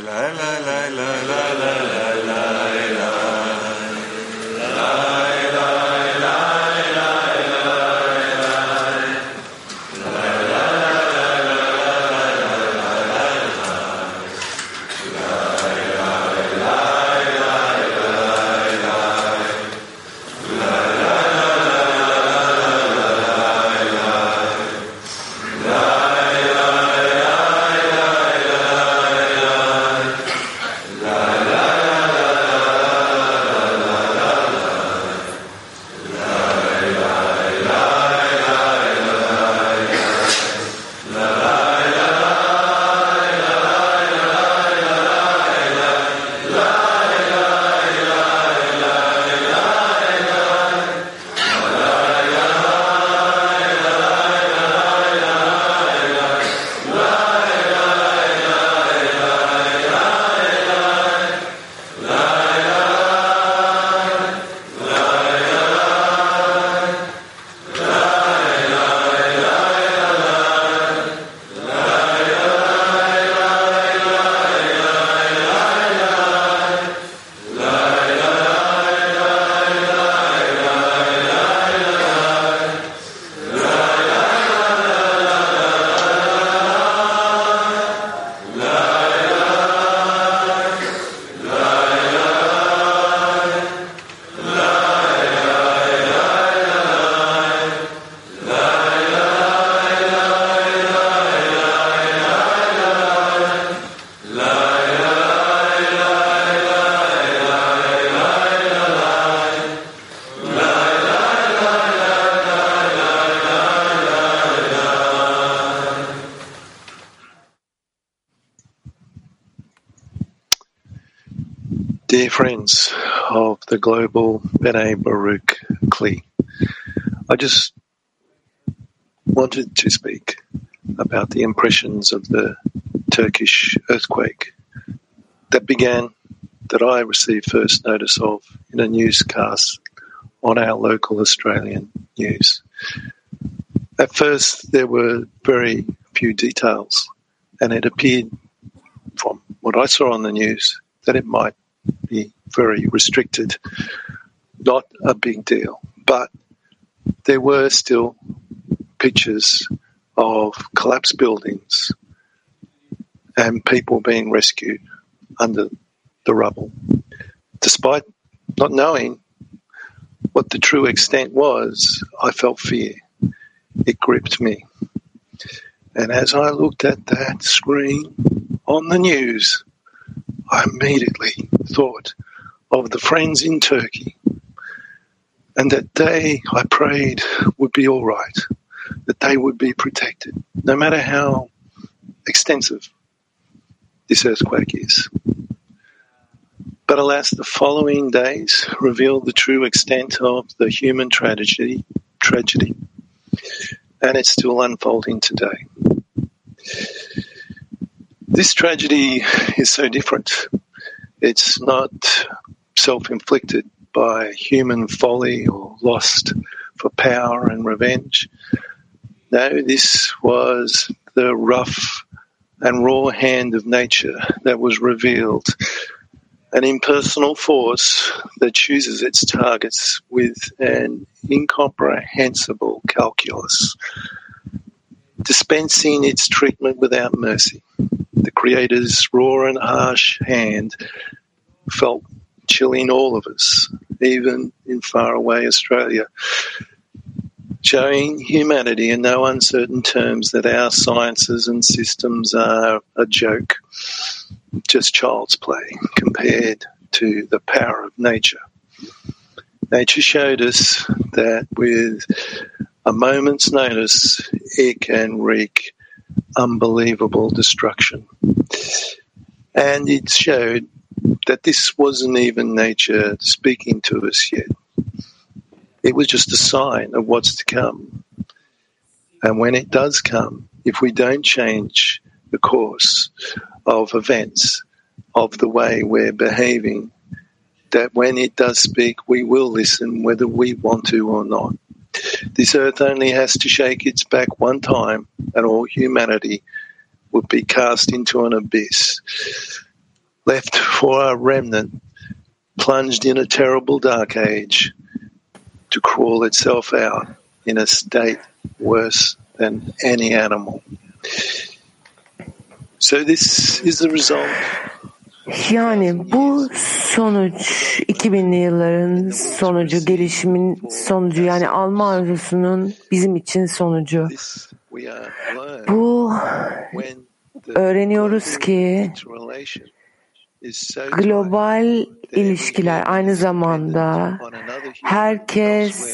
la la la. Friends of the global B'nai Baruch Kli, I just wanted to speak about the impressions of the Turkish earthquake that began, that I received first notice of in a newscast on our local Australian news. At first, there were very few details, and it appeared from what I saw on the news that it might be very restricted, not a big deal. But there were still pictures of collapsed buildings and people being rescued under the rubble. Despite not knowing what the true extent was, I felt fear. It gripped me. And as I looked at that screen on the news, I immediately thought of the friends in Turkey and that they, I prayed, would be all right, that they would be protected, no matter how extensive this earthquake is. But alas, the following days revealed the true extent of the human tragedy, tragedy, and it's still unfolding today. This tragedy is so different. It's not self inflicted by human folly or lust for power and revenge. No, this was the rough and raw hand of nature that was revealed, an impersonal force that chooses its targets with an incomprehensible calculus, dispensing its treatment without mercy the Creator's raw and harsh hand felt chilling all of us, even in faraway Australia, showing humanity in no uncertain terms that our sciences and systems are a joke, just child's play compared to the power of nature. Nature showed us that with a moment's notice, it can wreak unbelievable destruction. And it showed that this wasn't even nature speaking to us yet. It was just a sign of what's to come. And when it does come, if we don't change the course of events, of the way we're behaving, that when it does speak, we will listen whether we want to or not. This earth only has to shake its back one time, and all humanity would be cast into an abyss. left for our remnant plunged in a terrible dark age to crawl itself out in a state worse than any animal. So this is the result Yani bu sonuç 2000'li yılların sonucu, gelişimin sonucu yani alma arzusunun bizim için sonucu. Bu öğreniyoruz ki global ilişkiler aynı zamanda herkes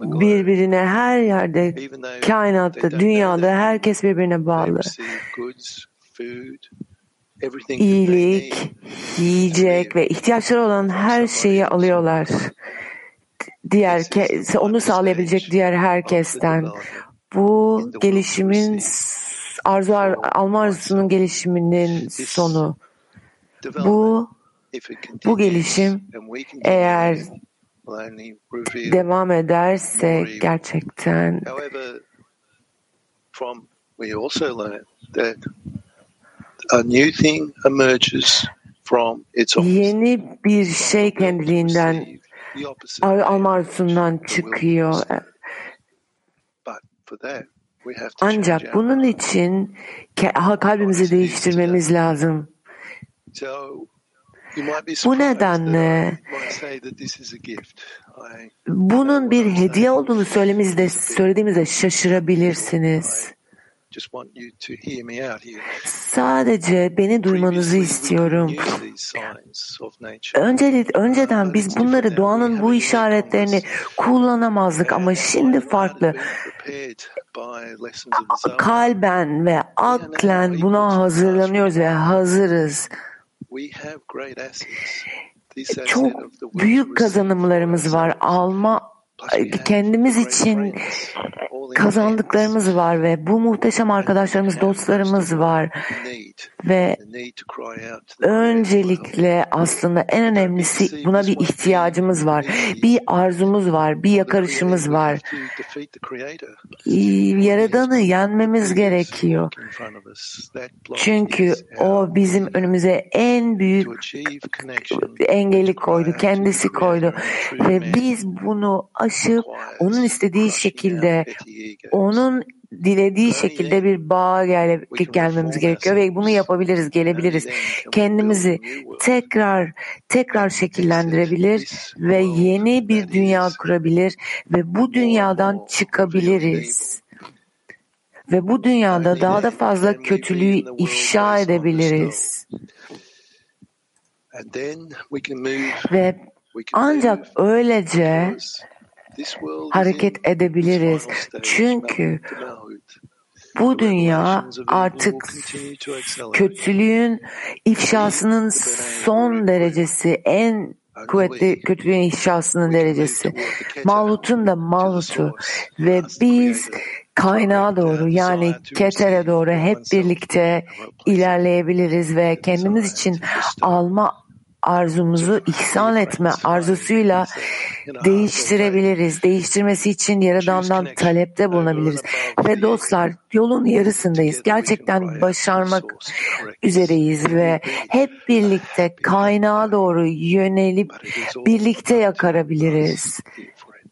birbirine her yerde kainatta, dünyada herkes birbirine bağlı. İyilik, yiyecek ve ihtiyaçları olan her şeyi alıyorlar. Diğer onu sağlayabilecek diğer herkesten. Bu gelişimin arzu alma arzusunun gelişiminin sonu. Bu bu gelişim eğer devam ederse gerçekten a new thing emerges from its Yeni bir şey kendiliğinden alma arzusundan çıkıyor. Ancak bunun için kalbimizi değiştirmemiz lazım. Bu nedenle bunun bir hediye olduğunu söylemizde, söylediğimizde şaşırabilirsiniz. Sadece beni duymanızı istiyorum. Öncelik, önceden biz bunları doğanın bu işaretlerini kullanamazdık ama şimdi farklı. Kalben ve aklen buna hazırlanıyoruz ve hazırız. Çok büyük kazanımlarımız var. Alma kendimiz için kazandıklarımız var ve bu muhteşem arkadaşlarımız, dostlarımız var ve öncelikle aslında en önemlisi buna bir ihtiyacımız var. Bir arzumuz var, bir yakarışımız var. Yaradanı yenmemiz gerekiyor. Çünkü o bizim önümüze en büyük engeli koydu, kendisi koydu ve biz bunu aşıp onun istediği şekilde, onun dilediği şekilde bir bağa gel gelmemiz gerekiyor ve bunu yapabiliriz, gelebiliriz. Kendimizi tekrar tekrar şekillendirebilir ve yeni bir dünya kurabilir ve bu dünyadan çıkabiliriz. Ve bu dünyada daha da fazla kötülüğü ifşa edebiliriz. Ve ancak öylece hareket edebiliriz. Çünkü bu dünya artık kötülüğün ifşasının son derecesi, en kuvvetli kötülüğün ifşasının derecesi. Malut'un da Malut'u ve biz kaynağa doğru yani Keter'e doğru hep birlikte ilerleyebiliriz ve kendimiz için alma arzumuzu ihsan etme arzusuyla değiştirebiliriz. Değiştirmesi için Yaradan'dan talepte bulunabiliriz. Ve dostlar yolun yarısındayız. Gerçekten başarmak üzereyiz ve hep birlikte kaynağa doğru yönelip birlikte yakarabiliriz.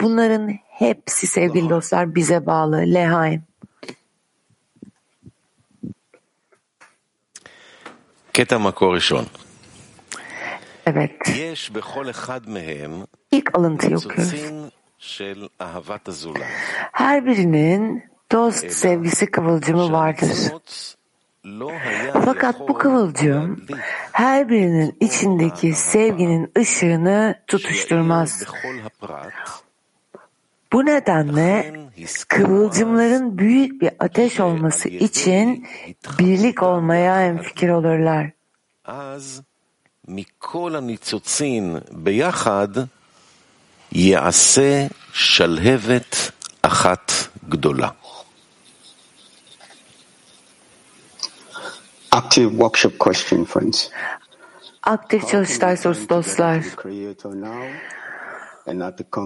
Bunların hepsi sevgili dostlar bize bağlı. Lehaim. Keta Makorishon. Evet. İlk alıntıyı okuyoruz. Her birinin dost sevgisi kıvılcımı vardır. Fakat bu kıvılcım her birinin içindeki sevginin ışığını tutuşturmaz. Bu nedenle kıvılcımların büyük bir ateş olması için birlik olmaya enfikir olurlar. מכל הניצוצין ביחד יעשה שלהבת אחת גדולה. Active workshop question, friends. Aktif çalıştay sorusu dostlar.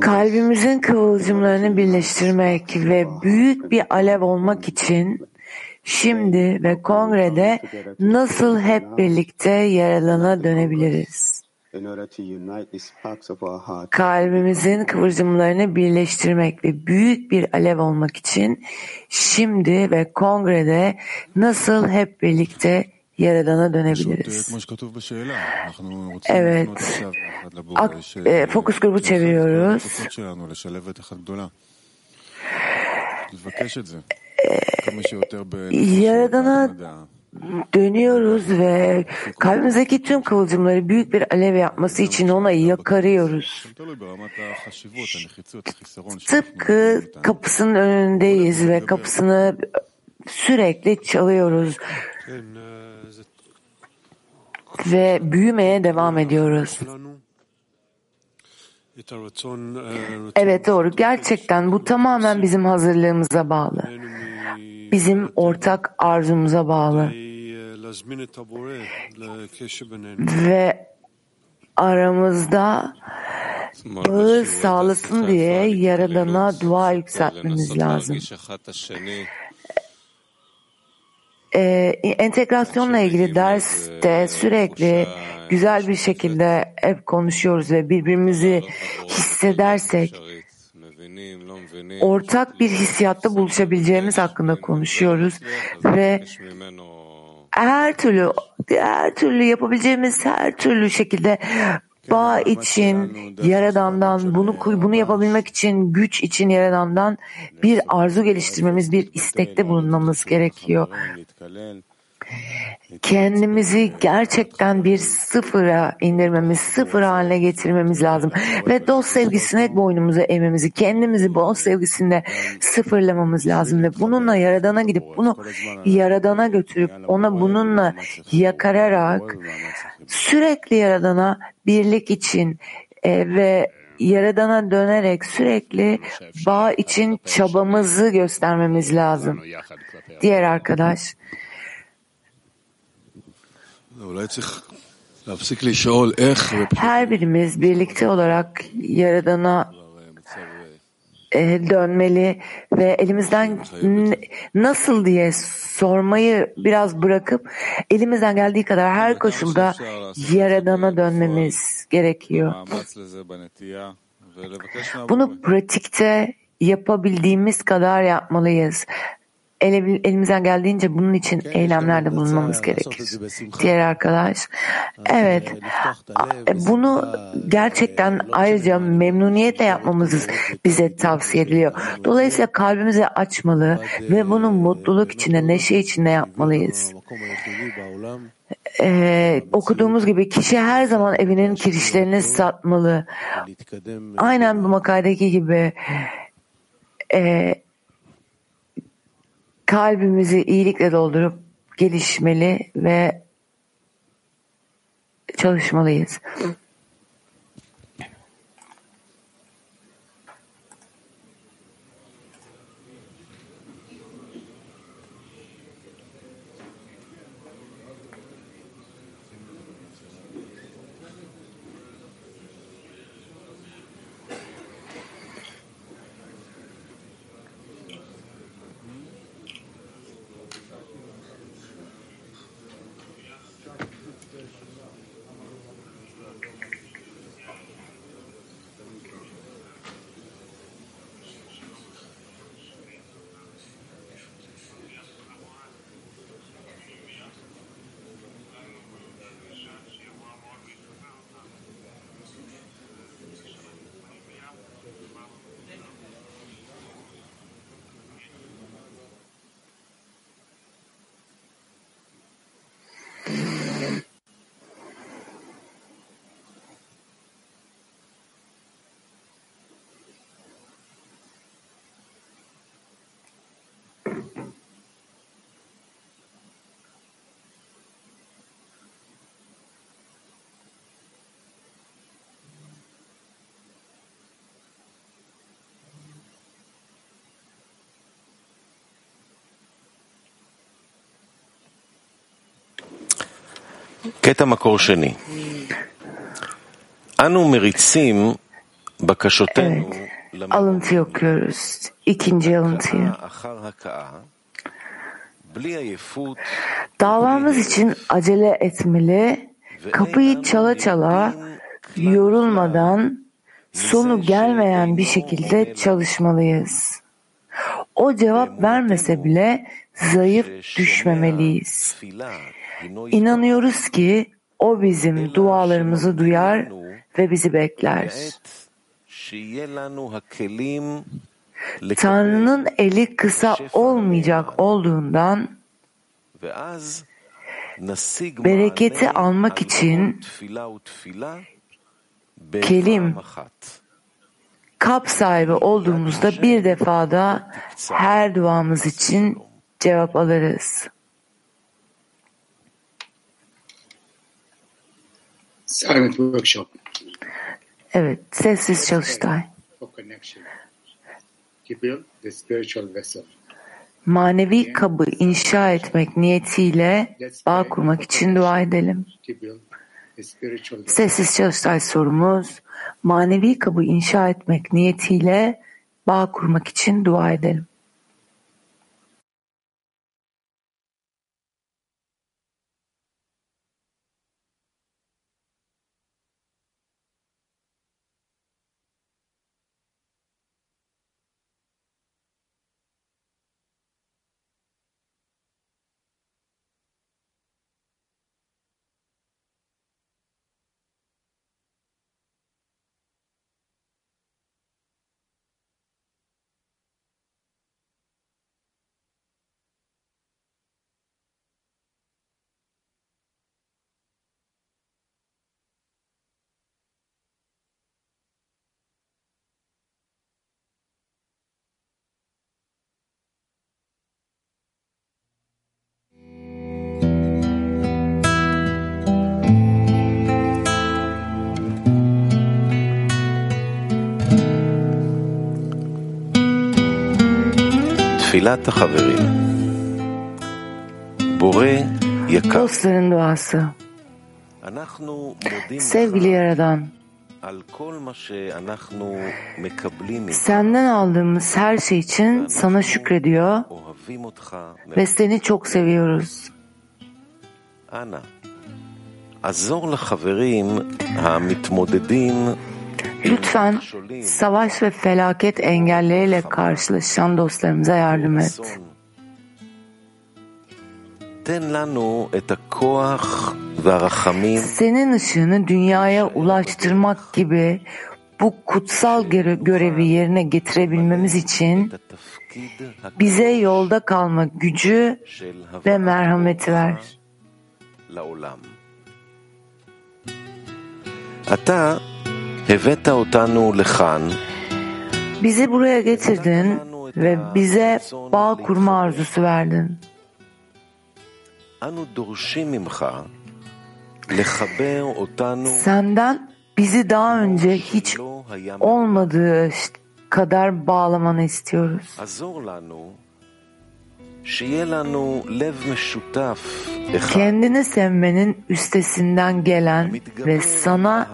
Kalbimizin kıvılcımlarını birleştirmek ve büyük bir alev olmak için Şimdi ve kongrede nasıl hep birlikte Yaradan'a dönebiliriz? Kalbimizin kıvılcımlarını birleştirmek ve büyük bir alev olmak için şimdi ve kongrede nasıl hep birlikte Yaradan'a dönebiliriz. Evet. Ak, e, fokus grubu çeviriyoruz. Yaradan'a dönüyoruz ve kalbimizdeki tüm kıvılcımları büyük bir alev yapması için ona yakarıyoruz. Tıpkı kapısının önündeyiz ve kapısını sürekli çalıyoruz ve büyümeye devam ediyoruz. Evet doğru. Gerçekten bu tamamen bizim hazırlığımıza bağlı. Bizim ortak arzumuza bağlı. Ve aramızda bağı sağlasın diye Yaradan'a dua yükseltmemiz lazım e, entegrasyonla ilgili derste sürekli güzel bir şekilde hep konuşuyoruz ve birbirimizi hissedersek ortak bir hissiyatta buluşabileceğimiz hakkında konuşuyoruz ve her türlü her türlü yapabileceğimiz her türlü şekilde bağ için Yaradan'dan bunu bunu yapabilmek için güç için Yaradan'dan bir arzu geliştirmemiz, bir istekte bulunmamız gerekiyor. Kendimizi gerçekten bir sıfıra indirmemiz, sıfır haline getirmemiz lazım. Ve dost sevgisine boynumuzu eğmemizi, kendimizi dost sevgisinde sıfırlamamız lazım. Ve bununla Yaradan'a gidip bunu Yaradan'a götürüp ona bununla yakararak sürekli Yaradan'a birlik için e, ve Yaradan'a dönerek sürekli bağ için çabamızı göstermemiz lazım. Diğer arkadaş. Her birimiz birlikte olarak Yaradan'a e, dönmeli ve elimizden nasıl diye sormayı biraz bırakıp elimizden geldiği kadar her koşulda Yaradan'a dönmemiz gerekiyor. Bunu pratikte yapabildiğimiz kadar yapmalıyız elimizden geldiğince bunun için eylemlerde bulunmamız gerekir. Diğer arkadaş, evet, bunu gerçekten ayrıca memnuniyetle yapmamız bize tavsiye ediliyor. Dolayısıyla kalbimizi açmalı ve bunu mutluluk içinde, neşe içinde yapmalıyız. Ee, okuduğumuz gibi kişi her zaman evinin kirişlerini satmalı. Aynen bu makaledeki gibi e, kalbimizi iyilikle doldurup gelişmeli ve çalışmalıyız. קטע מקור שני. אנו מריצים בקשותינו alıntı okuyoruz. İkinci alıntıyı. Davamız için acele etmeli, kapıyı çala çala, yorulmadan, sonu gelmeyen bir şekilde çalışmalıyız. O cevap vermese bile zayıf düşmemeliyiz. İnanıyoruz ki o bizim dualarımızı duyar ve bizi bekler. Tanrı'nın eli kısa olmayacak olduğundan bereketi almak için kelim kap sahibi olduğumuzda bir defada her duamız için cevap alırız. Silent workshop. Evet, sessiz çalıştay. Manevi kabı inşa etmek niyetiyle bağ kurmak için dua edelim. Sessiz çalıştay sorumuz, manevi kabı inşa etmek niyetiyle bağ kurmak için dua edelim. Dostların duası. Sevgili Yaradan, Senden aldığımız her şey için sana şükrediyor ve seni çok seviyoruz. Ana, azor lahaberim, ha mitmodedim. Lütfen savaş ve felaket engelleriyle karşılaşan dostlarımıza yardım et. Senin ışığını dünyaya ulaştırmak gibi bu kutsal görevi yerine getirebilmemiz için bize yolda kalma gücü ve merhameti ver. Ata. Bizi buraya getirdin ve bize bağ kurma arzusu verdin. Senden bizi daha önce hiç olmadığı kadar bağlamanı istiyoruz. Kendini sevmenin üstesinden gelen ve sana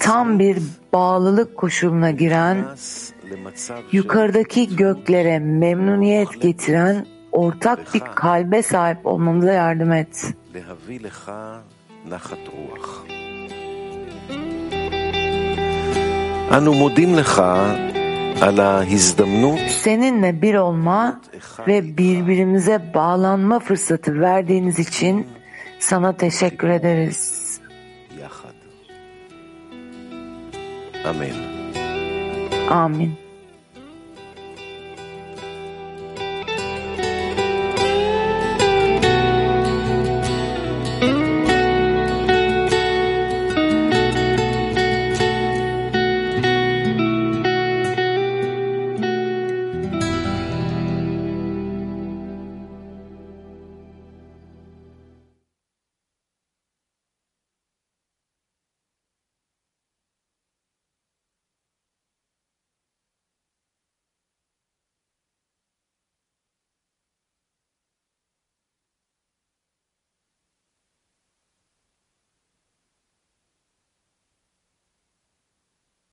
tam bir bağlılık koşuluna giren, נכנס למצב של yukarıdaki göklere memnuniyet getiren ortak bir kalbe sahip olmamıza yardım et. להביא לך נחת רוח. אנו מודים לך על ההזדמנות Seninle bir olma ve birbirimize bağlanma fırsatı verdiğiniz için sana teşekkür ederiz. Amin. Amin.